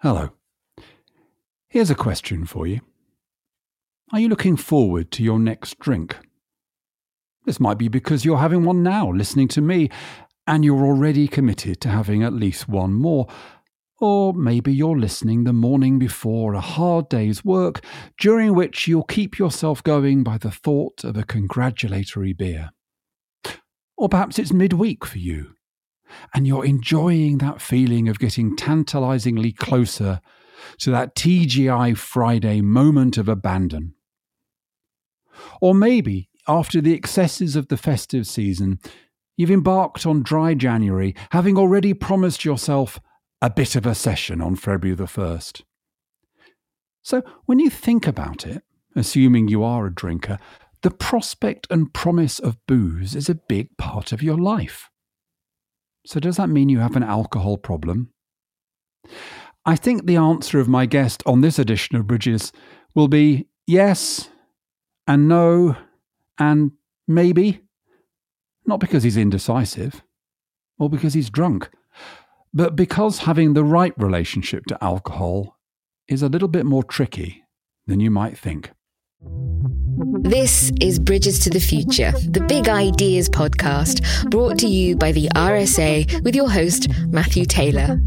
Hello. Here's a question for you. Are you looking forward to your next drink? This might be because you're having one now, listening to me, and you're already committed to having at least one more. Or maybe you're listening the morning before a hard day's work, during which you'll keep yourself going by the thought of a congratulatory beer. Or perhaps it's midweek for you, and you're enjoying that feeling of getting tantalizingly closer to that TGI Friday moment of abandon. Or maybe after the excesses of the festive season, you've embarked on dry January, having already promised yourself a bit of a session on February the 1st. So, when you think about it, assuming you are a drinker, the prospect and promise of booze is a big part of your life. So, does that mean you have an alcohol problem? I think the answer of my guest on this edition of Bridges will be yes, and no, and maybe. Not because he's indecisive, or because he's drunk, but because having the right relationship to alcohol is a little bit more tricky than you might think. This is Bridges to the Future, the Big Ideas podcast, brought to you by the RSA with your host, Matthew Taylor.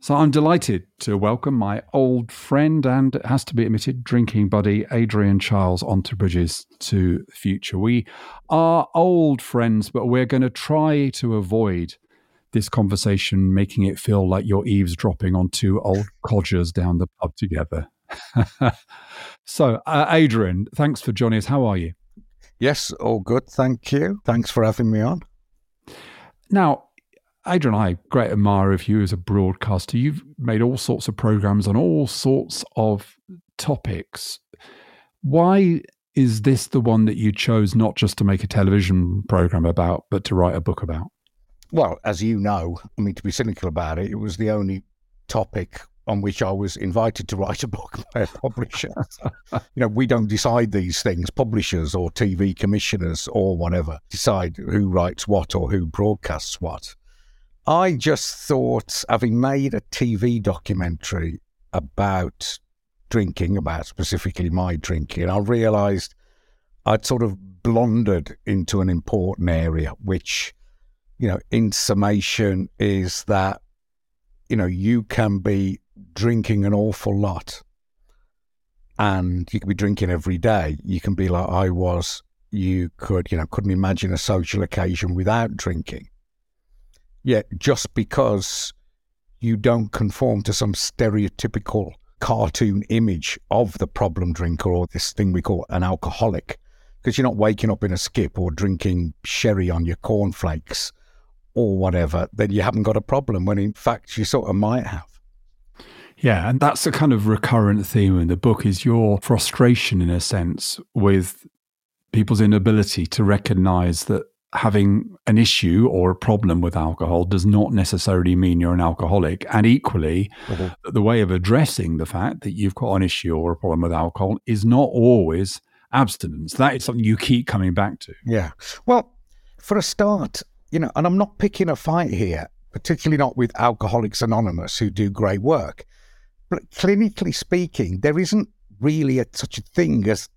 So I'm delighted to welcome my old friend and, it has to be admitted, drinking buddy, Adrian Chiles, onto Bridges to the Future. We are old friends, but we're going to try to avoid this conversation making it feel like you're eavesdropping on two old codgers down the pub together. so, uh, Adrian, thanks for joining us. How are you? Yes, all good. Thank you. Thanks for having me on. Now, Adrian, I great admirer of you as a broadcaster. You've made all sorts of programs on all sorts of topics. Why is this the one that you chose not just to make a television program about, but to write a book about? Well, as you know, I mean, to be cynical about it, it was the only topic on which I was invited to write a book by a publisher. you know, we don't decide these things. Publishers or TV commissioners or whatever decide who writes what or who broadcasts what. I just thought, having made a TV documentary about drinking, about specifically my drinking, I realised I'd sort of blundered into an important area, which, you know, in summation is that, you know, you can be drinking an awful lot and you could be drinking every day. You can be like I was. You could, you know, couldn't imagine a social occasion without drinking. Yet, just because you don't conform to some stereotypical cartoon image of the problem drinker or this thing we call an alcoholic, because you're not waking up in a skip or drinking sherry on your cornflakes or whatever, then you haven't got a problem when in fact you sort of might have. Yeah, and that's a kind of recurrent theme in the book is your frustration in a sense with people's inability to recognize that having an issue or a problem with alcohol does not necessarily mean you're an alcoholic. And equally, mm-hmm. the way of addressing the fact that you've got an issue or a problem with alcohol is not always abstinence. That is something you keep coming back to. Yeah. Well, for a start, you know, and I'm not picking a fight here, particularly not with Alcoholics Anonymous, who do great work. Clinically speaking, there isn't really a, such a thing as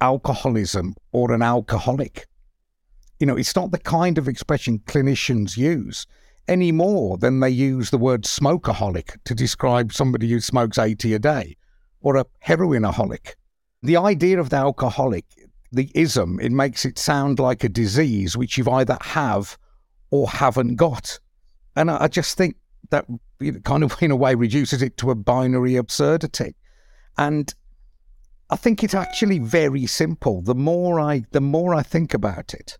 alcoholism or an alcoholic. You know, it's not the kind of expression clinicians use any more than they use the word smokeaholic to describe somebody who smokes 80 a day or a heroinaholic. The idea of the alcoholic, the ism, it makes it sound like a disease which you've either have or haven't got. And I, I just think that kind of in a way reduces it to a binary absurdity. And I think it's actually very simple. The more I the more I think about it,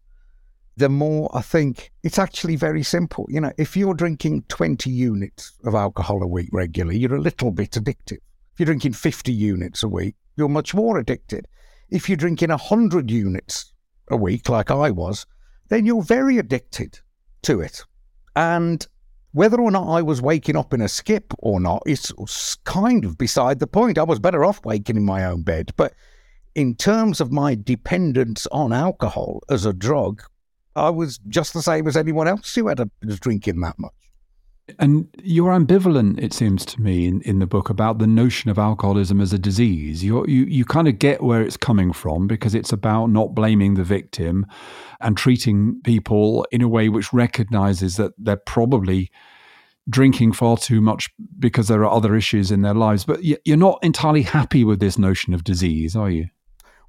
the more I think it's actually very simple. You know, if you're drinking 20 units of alcohol a week regularly, you're a little bit addicted. If you're drinking 50 units a week, you're much more addicted. If you're drinking 100 units a week, like I was, then you're very addicted to it. And whether or not I was waking up in a skip or not is kind of beside the point. I was better off waking in my own bed. But in terms of my dependence on alcohol as a drug, I was just the same as anyone else who had a, was drinking that much. And you're ambivalent, it seems to me, in, in the book about the notion of alcoholism as a disease. You're, you you kind of get where it's coming from because it's about not blaming the victim and treating people in a way which recognizes that they're probably drinking far too much because there are other issues in their lives. But you're not entirely happy with this notion of disease, are you?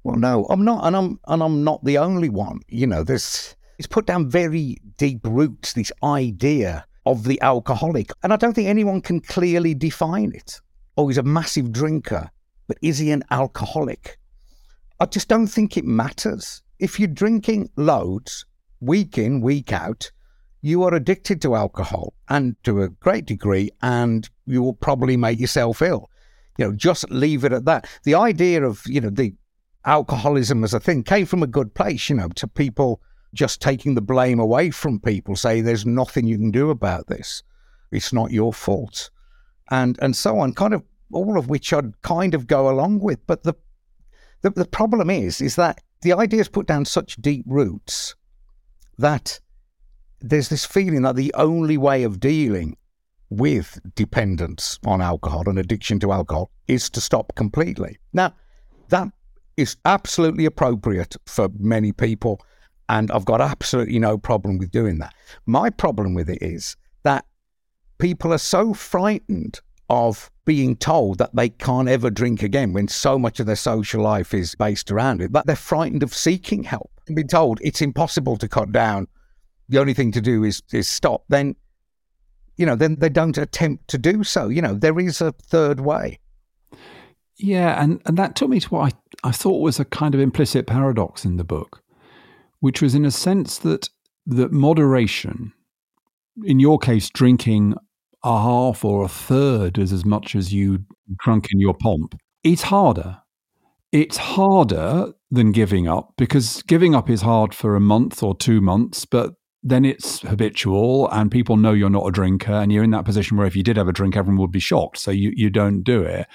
Well, no, I'm not, and I'm and I'm not the only one. You know, this it's put down very deep roots. This idea of the alcoholic. And I don't think anyone can clearly define it. Oh, he's a massive drinker, but is he an alcoholic? I just don't think it matters. If you're drinking loads, week in, week out, you are addicted to alcohol and to a great degree, and you will probably make yourself ill. You know, just leave it at that. The idea of, you know, the alcoholism as a thing came from a good place, you know, to people just taking the blame away from people, saying there's nothing you can do about this. It's not your fault. And and so on, kind of all of which I'd kind of go along with. But the the, the problem is, is that the ideas put down such deep roots that there's this feeling that the only way of dealing with dependence on alcohol and addiction to alcohol is to stop completely. Now, that is absolutely appropriate for many people. And I've got absolutely no problem with doing that. My problem with it is that people are so frightened of being told that they can't ever drink again when so much of their social life is based around it, that they're frightened of seeking help and being told it's impossible to cut down. The only thing to do is, is stop. Then, you know, then they don't attempt to do so. You know, there is a third way. Yeah, and, and that took me to what I, I thought was a kind of implicit paradox in the book which was in a sense that that moderation, in your case, drinking a half or a third as as much as you drunk in your pomp, it's harder. It's harder than giving up because giving up is hard for a month or two months, but then it's habitual and people know you're not a drinker and you're in that position where if you did have a drink, everyone would be shocked. So you, you don't do it.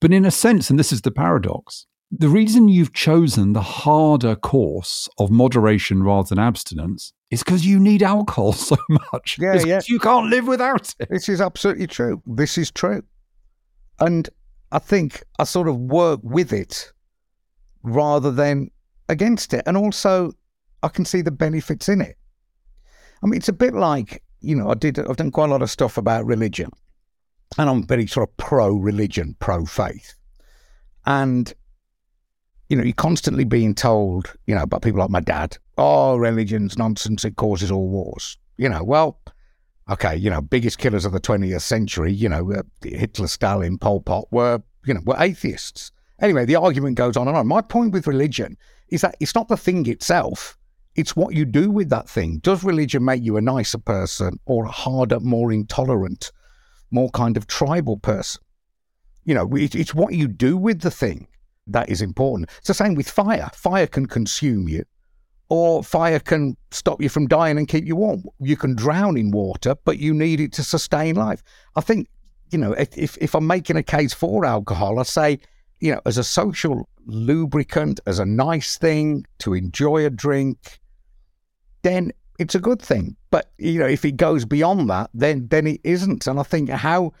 But in a sense, and this is the paradox, the reason you've chosen the harder course of moderation rather than abstinence is because you need alcohol so much. Yeah, yeah. You can't live without it. This is absolutely true. This is true. And I think I sort of work with it rather than against it. And also, I can see the benefits in it. I mean, it's a bit like, you know, I did, I've done quite a lot of stuff about religion. And I'm very sort of pro religion, pro faith. And you know, you're constantly being told, you know, by people like my dad, oh, religion's nonsense, it causes all wars. You know, well, okay, you know, biggest killers of the 20th century, you know, uh, Hitler, Stalin, Pol Pot were, you know, were atheists. Anyway, the argument goes on and on. My point with religion is that it's not the thing itself, it's what you do with that thing. Does religion make you a nicer person or a harder, more intolerant, more kind of tribal person? You know, it's what you do with the thing that is important. It's the same with fire. Fire can consume you, or fire can stop you from dying and keep you warm. You can drown in water, but you need it to sustain life. I think, you know, if, if I'm making a case for alcohol, I say, you know, as a social lubricant, as a nice thing to enjoy a drink, then it's a good thing. But, you know, if it goes beyond that, then then it isn't. And I think how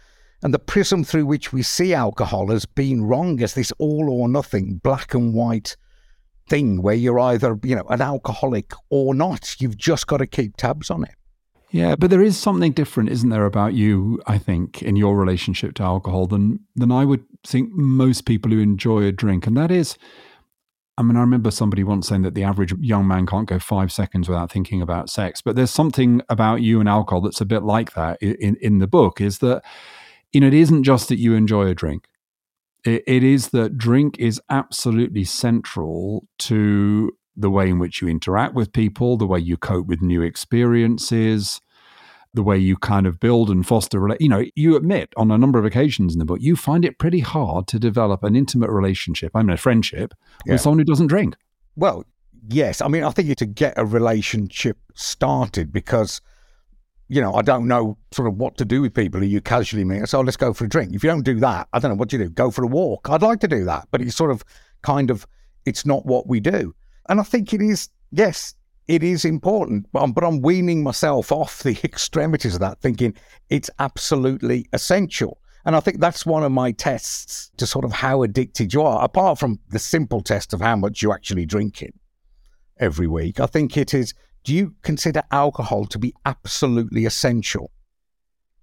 and the prism through which we see alcohol as being wrong as this all or nothing, black and white thing where you're either, you know, an alcoholic or not. You've just got to keep tabs on it. Yeah, but there is something different, isn't there, about you, I think, in your relationship to alcohol than than I would think most people who enjoy a drink. And that is I mean, I remember somebody once saying that the average young man can't go five seconds without thinking about sex. But there's something about you and alcohol that's a bit like that in, in the book, is that you know, it isn't just that you enjoy a drink. It, it is that drink is absolutely central to the way in which you interact with people, the way you cope with new experiences, the way you kind of build and foster. You know, you admit on a number of occasions in the book, you find it pretty hard to develop an intimate relationship, I mean, a friendship yeah. with someone who doesn't drink. Well, yes. I mean, I think you to get a relationship started because you know, I don't know sort of what to do with people who you casually meet. So oh, let's go for a drink. If you don't do that, I don't know what do you do. Go for a walk. I'd like to do that, but it's sort of kind of it's not what we do. And I think it is. Yes, it is important, but I'm, but I'm weaning myself off the extremities of that, thinking it's absolutely essential. And I think that's one of my tests to sort of how addicted you are, apart from the simple test of how much you actually drinking every week. I think it is do you consider alcohol to be absolutely essential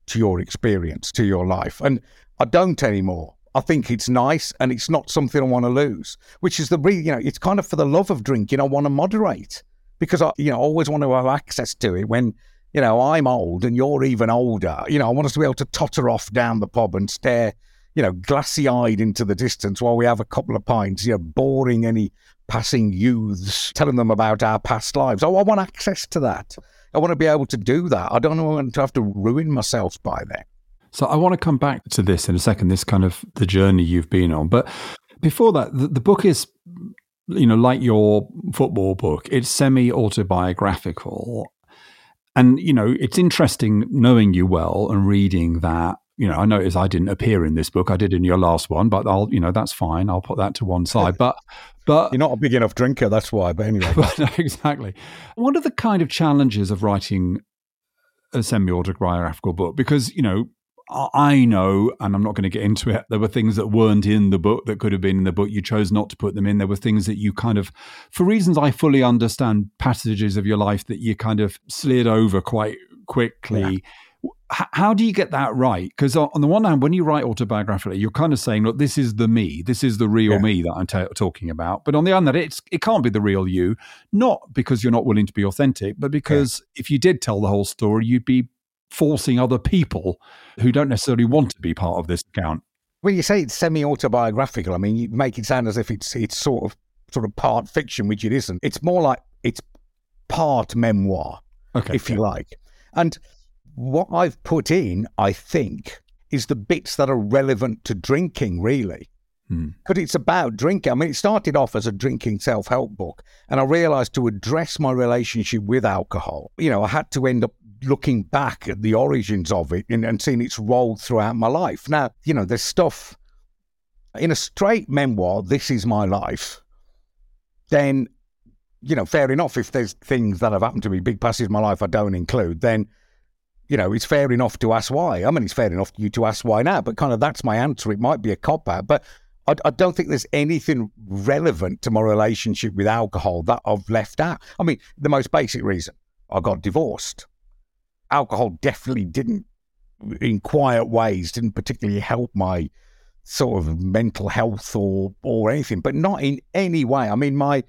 to your experience, to your life? And I don't anymore. I think it's nice and it's not something I want to lose, which is the you know, it's kind of for the love of drinking. I want to moderate because I, you know, always want to have access to it when, you know, I'm old and you're even older. You know, I want us to be able to totter off down the pub and stare, you know, glassy eyed into the distance while we have a couple of pints, you know, boring any passing youths, telling them about our past lives. Oh, I want access to that. I want to be able to do that. I don't want to have to ruin myself by that. So I want to come back to this in a second, this kind of the journey you've been on. But before that, the, the book is, you know, like your football book, it's semi autobiographical. And, you know, it's interesting knowing you well and reading that you know, I notice I didn't appear in this book. I did in your last one, but I'll, you know, that's fine. I'll put that to one side. But, but you're not a big enough drinker, that's why. But anyway, no, exactly. What are the kind of challenges of writing a semi-autobiographical book? Because you know, I know, and I'm not going to get into it. There were things that weren't in the book that could have been in the book. You chose not to put them in. There were things that you kind of, for reasons I fully understand, passages of your life that you kind of slid over quite quickly. Yeah how do you get that right? Because on the one hand, when you write autobiographically, you're kind of saying, "Look, this is the me. This is the real yeah. me that I'm t- talking about." But on the other hand, it's it can't be the real you, not because you're not willing to be authentic, but because yeah. if you did tell the whole story, you'd be forcing other people who don't necessarily want to be part of this account. When you say it's semi-autobiographical, I mean, you make it sound as if it's it's sort of sort of part fiction, which it isn't. It's more like it's part memoir, okay, if you like, and what I've put in, I think, is the bits that are relevant to drinking, really. Hmm. But it's about drinking. I mean, it started off as a drinking self help book, and I realized to address my relationship with alcohol, you know, I had to end up looking back at the origins of it and, and seeing its role throughout my life. Now, you know, there's stuff in a straight memoir, This Is My Life, then, you know, fair enough. If there's things that have happened to me, big passages of my life I don't include, then you know, it's fair enough to ask why. I mean, it's fair enough you to ask why now, but kind of that's my answer. It might be a cop out, but I, I, don't think there's anything relevant to my relationship with alcohol that I've left out. I mean, the most basic reason I got divorced. Alcohol definitely didn't, in quiet ways, didn't particularly help my sort of mental health or or anything, but not in any way. I mean, my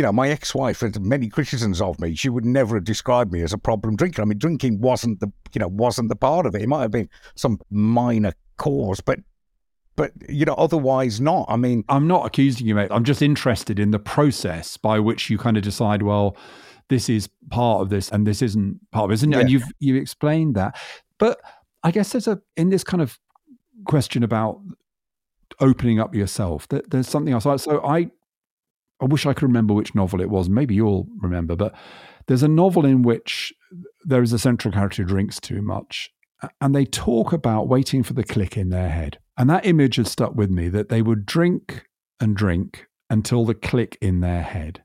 you know, my ex-wife had many criticisms of me. She would never have described me as a problem drinker. I mean, drinking wasn't the, you know, wasn't the part of it. It might have been some minor cause, but but you know otherwise not i mean i'm not accusing you mate i'm just interested in the process by which you kind of decide well this is part of this and this isn't part of it isn't it? Yeah. and you've you explained that but i guess there's a in this kind of question about opening up yourself that there's something else so i I wish I could remember which novel it was. Maybe you'll remember, but there's a novel in which there is a central character who drinks too much, and they talk about waiting for the click in their head. And that image has stuck with me that they would drink and drink until the click in their head.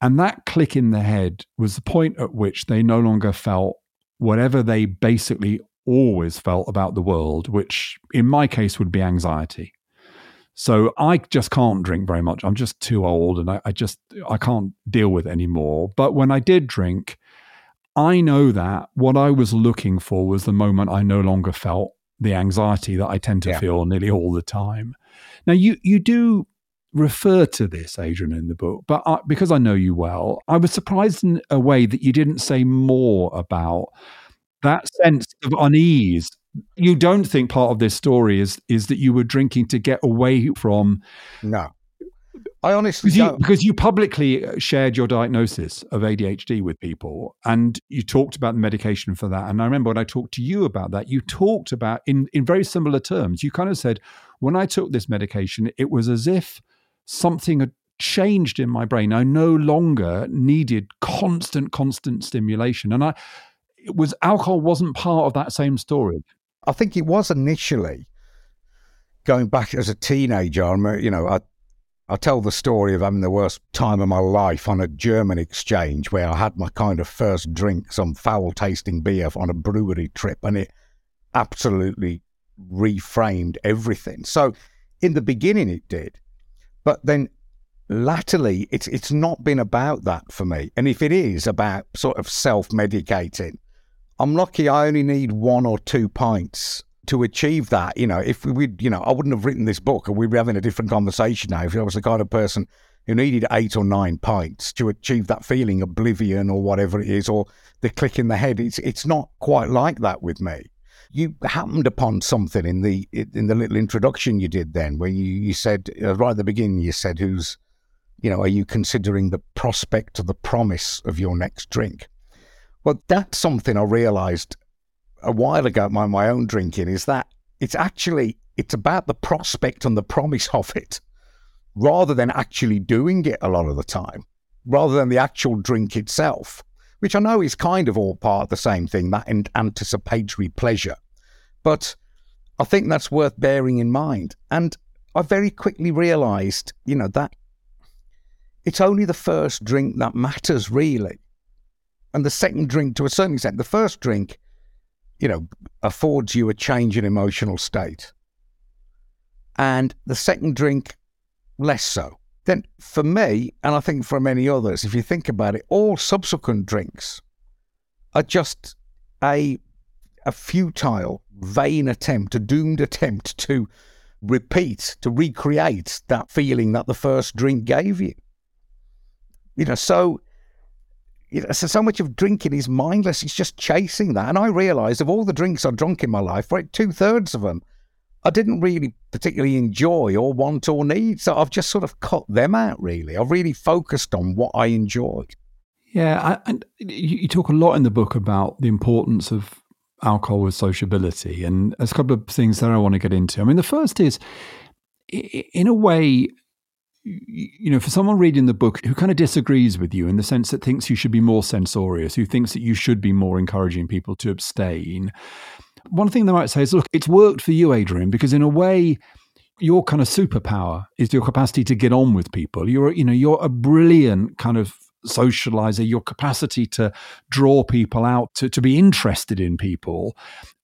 And that click in the head was the point at which they no longer felt whatever they basically always felt about the world, which in my case would be anxiety. So I just can't drink very much. I'm just too old and I, I, just I can't deal with it anymore. But when I did drink, I know that what I was looking for was the moment I no longer felt the anxiety that I tend to yeah. feel nearly all the time. Now you you do refer to this, Adrian, in the book, but I, because I know you well, I was surprised in a way that you didn't say more about that sense of unease you don't think part of this story is is that you were drinking to get away from no I honestly because you, because you, publicly uh, shared your diagnosis of ADHD with people, and you talked about the medication for that. And I remember when I talked to you about that, you talked about in in very similar terms. You kind of said, when I took this medication, it was as if something had changed in my brain. I no longer needed constant, constant stimulation, and I it was alcohol wasn't part of that same story. I think it was initially going back as a teenager. I remember, uh, you know, I I tell the story of having the worst time of my life on a German exchange where I had my kind of first drink, some foul tasting beer on a brewery trip, and it absolutely reframed everything. So in the beginning it did. But then latterly it's it's not been about that for me. And if it is about sort of self medicating, I'm lucky I only need one or two pints to achieve that, you know, if we, would, you know, I wouldn't have written this book, and we'd be having a different conversation now if I was the kind of person who needed eight or nine pints to achieve that feeling, oblivion or whatever it is, or the click in the head. It's it's not quite like that with me. You happened upon something in the in the little introduction you did then, where you, you said uh, right at the beginning, you said, "Who's, you know, are you considering the prospect or the promise of your next drink?" Well, that's something I realised a while ago my, my own drinking is that it's actually it's about the prospect and the promise of it rather than actually doing it a lot of the time rather than the actual drink itself which i know is kind of all part of the same thing that anticipatory pleasure. But i think that's worth bearing in mind. And i very quickly realized you know that it's only the first drink that matters really and the second drink to a certain extent the first drink you know, affords you a change in emotional state. And the second drink, less so. Then for me, and I think for many others, if you think about it, all subsequent drinks are just a a futile, vain attempt, a doomed attempt to repeat, to recreate that feeling that the first drink gave you. You know, so so, so much of drinking is mindless. It's just chasing that. And I realised of all the drinks I've drunk in my life, right, two thirds of them, I didn't really particularly enjoy or want or need. So I've just sort of cut them out, really. I've really focused on what I enjoyed. Yeah. and you talk a lot in the book about the importance of alcohol with sociability. And there's a couple of things that I want to get into. I mean, the first is, in a way, you know, for someone reading the book who kind of disagrees with you in the sense that thinks you should be more censorious, who thinks that you should be more encouraging people to abstain, one thing they might say is, look, it's worked for you, Adrian, because in a way, your kind of superpower is your capacity to get on with people. You're, you know, you're a brilliant kind of socializer, your capacity to draw people out, to, to be interested in people.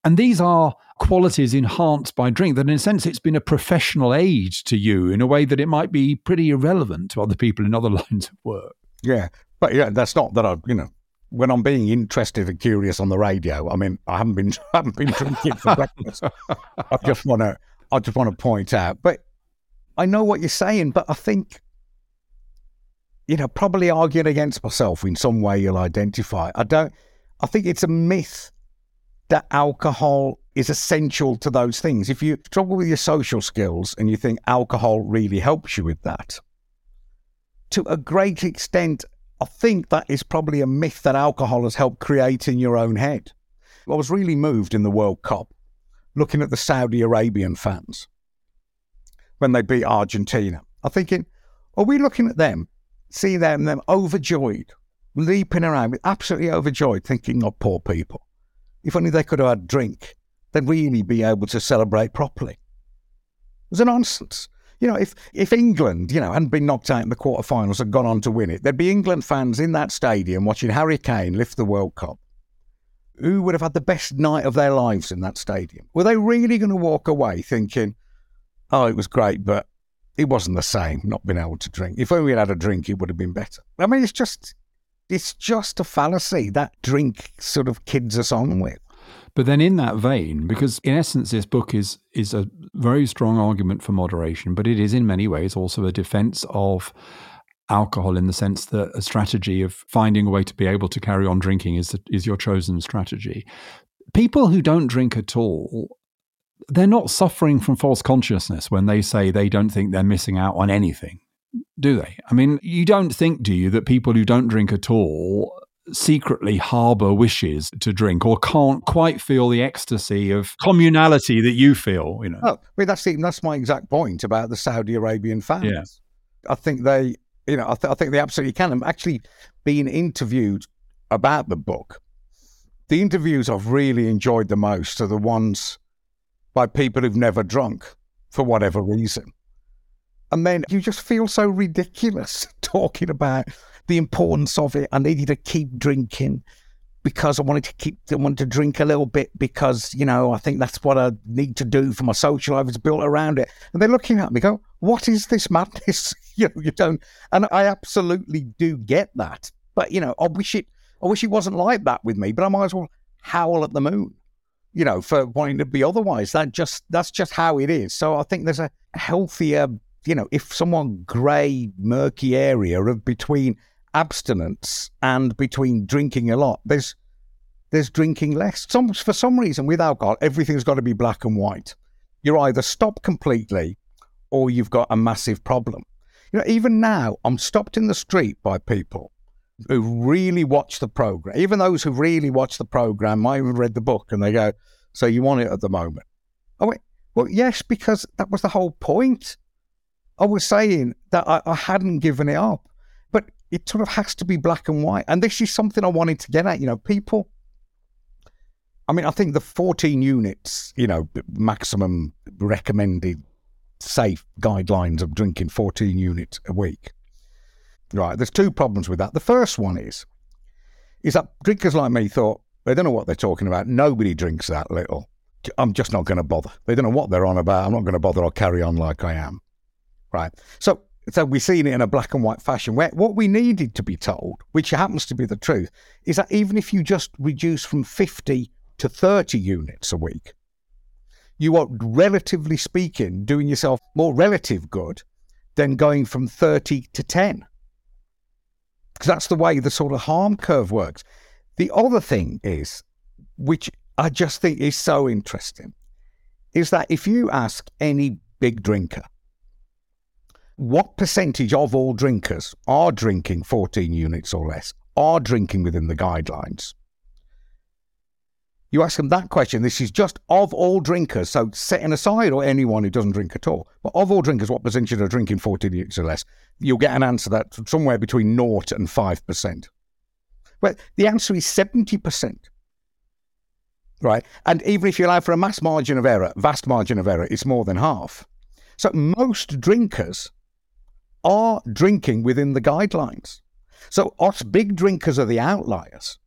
And these are qualities enhanced by drink that in a sense it's been a professional aid to you in a way that it might be pretty irrelevant to other people in other lines of work. Yeah. But yeah, that's not that I, you know, when I'm being interested and curious on the radio, I mean, I haven't been, I haven't been drinking for breakfast. I just want to, I just want to point out, but I know what you're saying, but I think, you know, probably arguing against myself in some way you'll identify. I don't, I think it's a myth that alcohol is essential to those things. If you struggle with your social skills and you think alcohol really helps you with that, to a great extent, I think that is probably a myth that alcohol has helped create in your own head. I was really moved in the World Cup looking at the Saudi Arabian fans when they beat Argentina. I'm thinking, are we looking at them, seeing them, them overjoyed, leaping around, absolutely overjoyed, thinking, of poor people. If only they could have had a drink, they'd really be able to celebrate properly. It was a nonsense. You know, if, if England, you know, hadn't been knocked out in the quarterfinals and gone on to win it, there'd be England fans in that stadium watching Harry Kane lift the World Cup. Who would have had the best night of their lives in that stadium? Were they really going to walk away thinking, oh, it was great, but it wasn't the same not being able to drink? If only we had had a drink, it would have been better. I mean, it's just, it's just a fallacy that drink sort of kids us on with. But then, in that vein, because in essence, this book is is a very strong argument for moderation, but it is in many ways also a defense of alcohol in the sense that a strategy of finding a way to be able to carry on drinking is is your chosen strategy. People who don't drink at all, they're not suffering from false consciousness when they say they don't think they're missing out on anything do they? I mean, you don't think, do you, that people who don't drink at all secretly harbor wishes to drink or can't quite feel the ecstasy of communality that you feel, you know? Oh, I mean, that's, the, that's my exact point about the Saudi Arabian fans. Yeah. I think they, you know, I, th- I think they absolutely can. I'm actually being interviewed about the book. The interviews I've really enjoyed the most are the ones by people who've never drunk for whatever reason And then you just feel so ridiculous talking about the importance of it. I needed to keep drinking because I wanted to keep, I wanted to drink a little bit because, you know, I think that's what I need to do for my social life. It's built around it. And they're looking at me, go, what is this madness? you know, you don't, and I absolutely do get that. But, you know, I wish it, I wish it wasn't like that with me, but I might as well howl at the moon, you know, for wanting to be otherwise. That just, that's just how it is. So I think there's a healthier, you know, if someone grey, murky area of between abstinence and between drinking a lot, there's there's drinking less. Some for some reason with alcohol, everything's got to be black and white. You're either stopped completely or you've got a massive problem. You know, even now I'm stopped in the street by people who really watch the program. Even those who really watch the program, I even read the book and they go, So you want it at the moment? I went, Well, yes, because that was the whole point. I was saying that I, I hadn't given it up but it sort of has to be black and white. And this is something I wanted to get at. You know, people. I mean, I think the 14 units, you know, maximum recommended safe guidelines of drinking 14 units a week. Right. There's two problems with that. The first one is, is that drinkers like me thought they don't know what they're talking about. Nobody drinks that little. I'm just not going to bother. They don't know what they're on about. I'm not going to bother. I'll carry on like I am. Right. So so we've seen it in a black and white fashion. Where what we needed to be told, which happens to be the truth, is that even if you just reduce from 50 to 30 units a week, you are relatively speaking doing yourself more relative good than going from 30 to 10. Because that's the way the sort of harm curve works. The other thing is, which I just think is so interesting, is that if you ask any big drinker, what percentage of all drinkers are drinking 14 units or less, are drinking within the guidelines? You ask them that question. This is just of all drinkers, so setting aside or anyone who doesn't drink at all. But of all drinkers, what percentage are drinking 14 units or less? You'll get an answer that somewhere between 0 and 5%. Well, the answer is 70%. Right? And even if you allow for a mass margin of error, vast margin of error, it's more than half. So most drinkers are drinking within the guidelines. So us big drinkers are the outliers.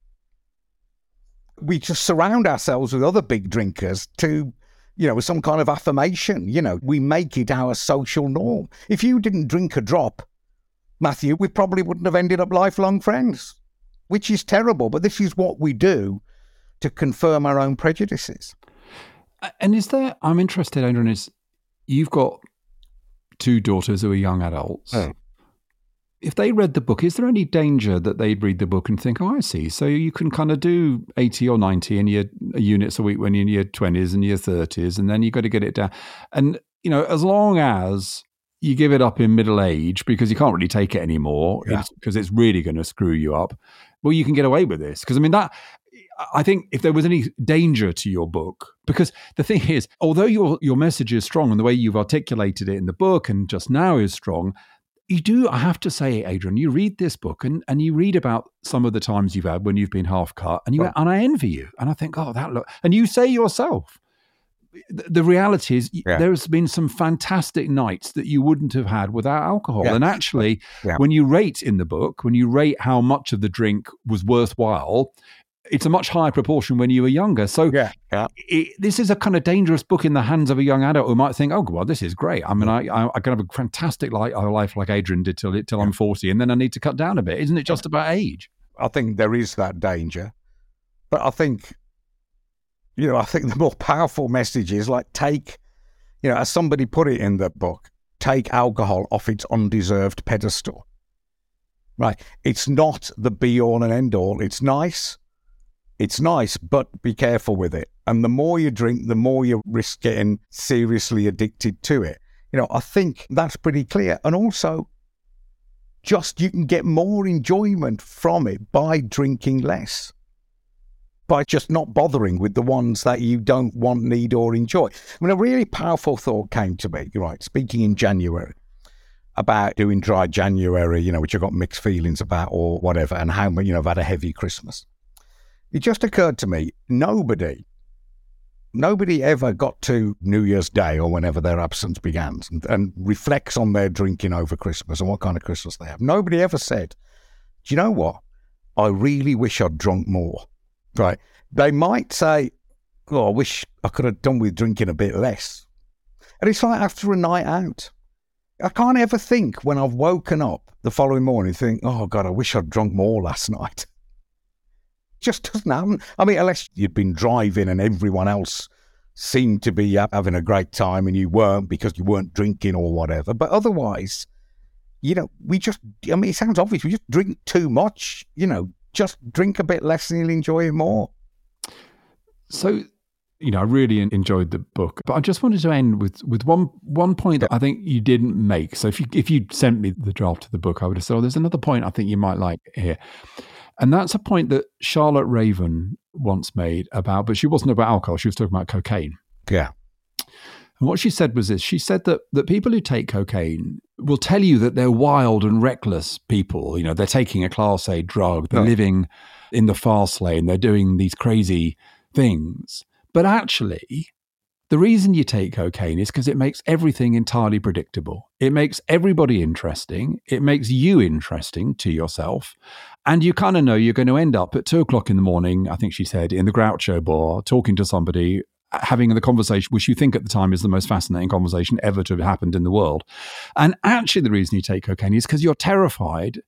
We just surround ourselves with other big drinkers to, you know, with some kind of affirmation. You know, we make it our social norm. If you didn't drink a drop, Matthew, we probably wouldn't have ended up lifelong friends, which is terrible. But this is what we do to confirm our own prejudices. And is there, I'm interested, Adrian, is you've got two daughters who are young adults. Oh. If they read the book, is there any danger that they'd read the book and think, oh, I see. So you can kind of do 80 or 90 in your uh, units a week when you're in your 20s and your 30s, and then you've got to get it down. And, you know, as long as you give it up in middle age because you can't really take it anymore because yeah. it's, it's really going to screw you up, well, you can get away with this. Because, I mean, that I think if there was any danger to your book, because the thing is, although your your message is strong and the way you've articulated it in the book and just now is strong, you do, I have to say, Adrian, you read this book and, and you read about some of the times you've had when you've been half cut, and you oh. and I envy you, and I think, oh, that look, and you say yourself, the, the reality is yeah. there's been some fantastic nights that you wouldn't have had without alcohol, yeah. and actually, yeah. when you rate in the book, when you rate how much of the drink was worthwhile, it's a much higher proportion when you were younger. So yeah, yeah. It, this is a kind of dangerous book in the hands of a young adult who might think, "Oh, well, this is great. I mean, mm. I, I, I can have a fantastic life, life like Adrian did till till I'm 40, and then I need to cut down a bit. Isn't it just about age?" I think there is that danger, but I think, you know, I think the more powerful message is like take, you know, as somebody put it in the book, take alcohol off its undeserved pedestal. Right, it's not the be all and end all. It's nice it's nice, but be careful with it. And the more you drink, the more you risk getting seriously addicted to it. You know, I think that's pretty clear. And also, just you can get more enjoyment from it by drinking less, by just not bothering with the ones that you don't want, need, or enjoy. I mean, a really powerful thought came to me, right, speaking in January about doing dry January, you know, which I got mixed feelings about or whatever, and how, you know, I've had a heavy Christmas. It just occurred to me nobody nobody ever got to New Year's Day or whenever their absence began and, and, reflects on their drinking over Christmas and what kind of Christmas they have. Nobody ever said, Do you know what? I really wish I'd drunk more. Right. They might say, Oh, I wish I could have done with drinking a bit less. And it's like after a night out. I can't ever think when I've woken up the following morning, think, oh God, I wish I'd drunk more last night. Just doesn't happen. I mean, unless you'd been driving and everyone else seemed to be having a great time and you weren't because you weren't drinking or whatever. But otherwise, you know, we just, I mean, it sounds obvious. We just drink too much, you know, just drink a bit less and you'll enjoy it more. So, you know, I really enjoyed the book, but I just wanted to end with with one one point that I think you didn't make. So if you if you sent me the draft of the book, I would have said, "Oh, there's another point I think you might like here," and that's a point that Charlotte Raven once made about, but she wasn't about alcohol; she was talking about cocaine. Yeah. And what she said was this: she said that that people who take cocaine will tell you that they're wild and reckless people. You know, they're taking a class A drug, they're living in the fast lane, they're doing these crazy things. But actually, the reason you take cocaine is because it makes everything entirely predictable. It makes everybody interesting. It makes you interesting to yourself. And you kind of know you're going to end up at two o'clock in the morning, I think she said, in the Groucho bar, talking to somebody, uh, having the conversation, which you think at the time is the most fascinating conversation ever to have happened in the world. And actually, the reason you take cocaine is because you're terrified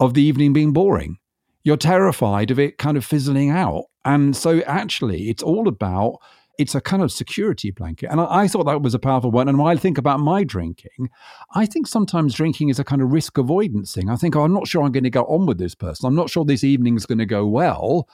of the evening being boring. You're terrified of it kind of fizzling out. And so actually, it's all about it's a kind of security blanket. And I, I, thought that was a powerful one. And when I think about my drinking, I think sometimes drinking is a kind of risk avoidance thing. I think, oh, I'm not sure I'm going to go on with this person. I'm not sure this evening's going to go well.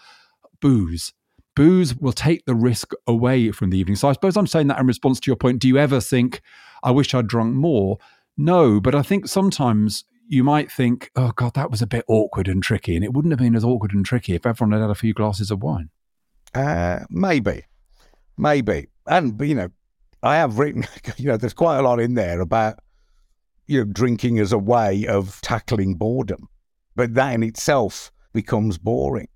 Booze. Booze will take the risk away from the evening. So I suppose I'm saying that in response to your point. Do you ever think, I wish I'd drunk more? No, but I think sometimes you might think, oh God, that was a bit awkward and tricky. And it wouldn't have been as awkward and tricky if everyone had had a few glasses of wine. Uh, maybe, maybe. And, you know, I have written, you know, there's quite a lot in there about, you know, drinking as a way of tackling boredom. But that in itself becomes boring,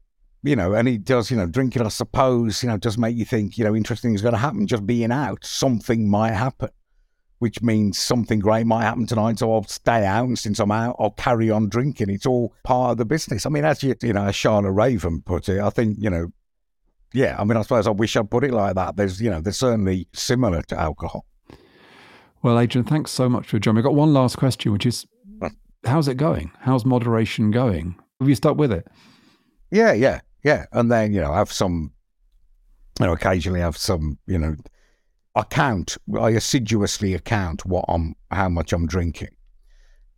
you know, and it does, you know, drinking, I suppose, you know, does make you think, you know, interesting is going to happen. Just being out, something might happen which means something great might happen tonight. So I'll stay out, and since I'm out, I'll carry on drinking. It's all part of the business. I mean, as you, you know, as Charlotte Raven put it, I think, you know, yeah, I mean, I suppose I wish I'd put it like that. There's, you know, they're certainly similar to alcohol. Well, Adrian, thanks so much for joining. I've got one last question, which is how's it going? How's moderation going? Have you stuck with it? Yeah, yeah, yeah. And then, you know, I have some, you know, occasionally have some, you know, I count, I assiduously account what I'm, how much I'm drinking.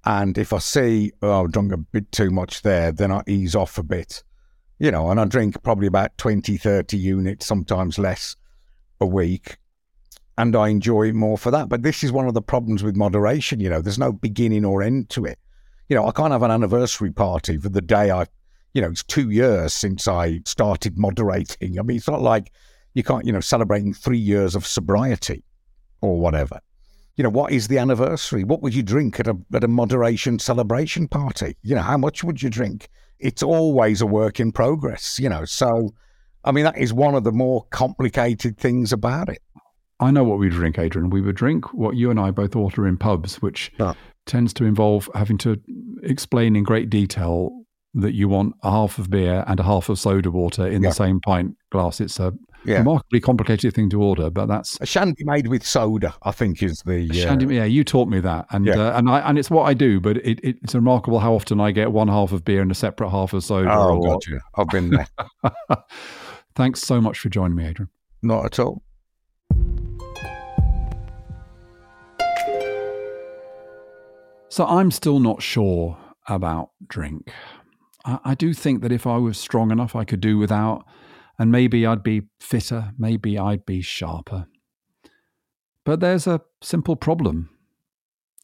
And if I see, oh, I've drunk a bit too much there, then I ease off a bit, you know, and I drink probably about 20, 30 units, sometimes less a week. And I enjoy it more for that. But this is one of the problems with moderation, you know, there's no beginning or end to it. You know, I can't have an anniversary party for the day I, you know, it's two years since I started moderating. I mean, it's not like you can't, you know, celebrating three years of sobriety or whatever. You know, what is the anniversary? What would you drink at a at a moderation celebration party? You know, how much would you drink? It's always a work in progress, you know. So I mean that is one of the more complicated things about it. I know what we drink, Adrian. We would drink what you and I both order in pubs, which oh. tends to involve having to explain in great detail that you want a half of beer and a half of soda water in yeah. the same pint glass. It's a yeah. remarkably complicated thing to order, but that's a shandy made with soda. I think is the uh, shandy. Yeah, you taught me that, and yeah. uh, and I and it's what I do. But it, it, it's remarkable how often I get one half of beer and a separate half of soda. Oh, or, gotcha. I've been there. Thanks so much for joining me, Adrian. Not at all. So I'm still not sure about drink. I, I do think that if I was strong enough, I could do without and maybe I'd be fitter, maybe I'd be sharper. But there's a simple problem.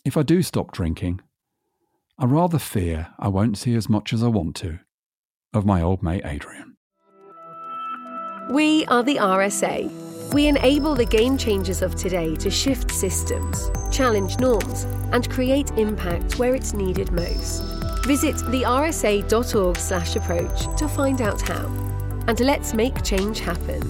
If I do stop drinking, I rather fear I won't see as much as I want to of my old mate Adrian. We are the RSA. We enable the game changers of today to shift systems, challenge norms, and create impact where it's needed most. Visit thersa.org/approach to find out how and let's make change happen.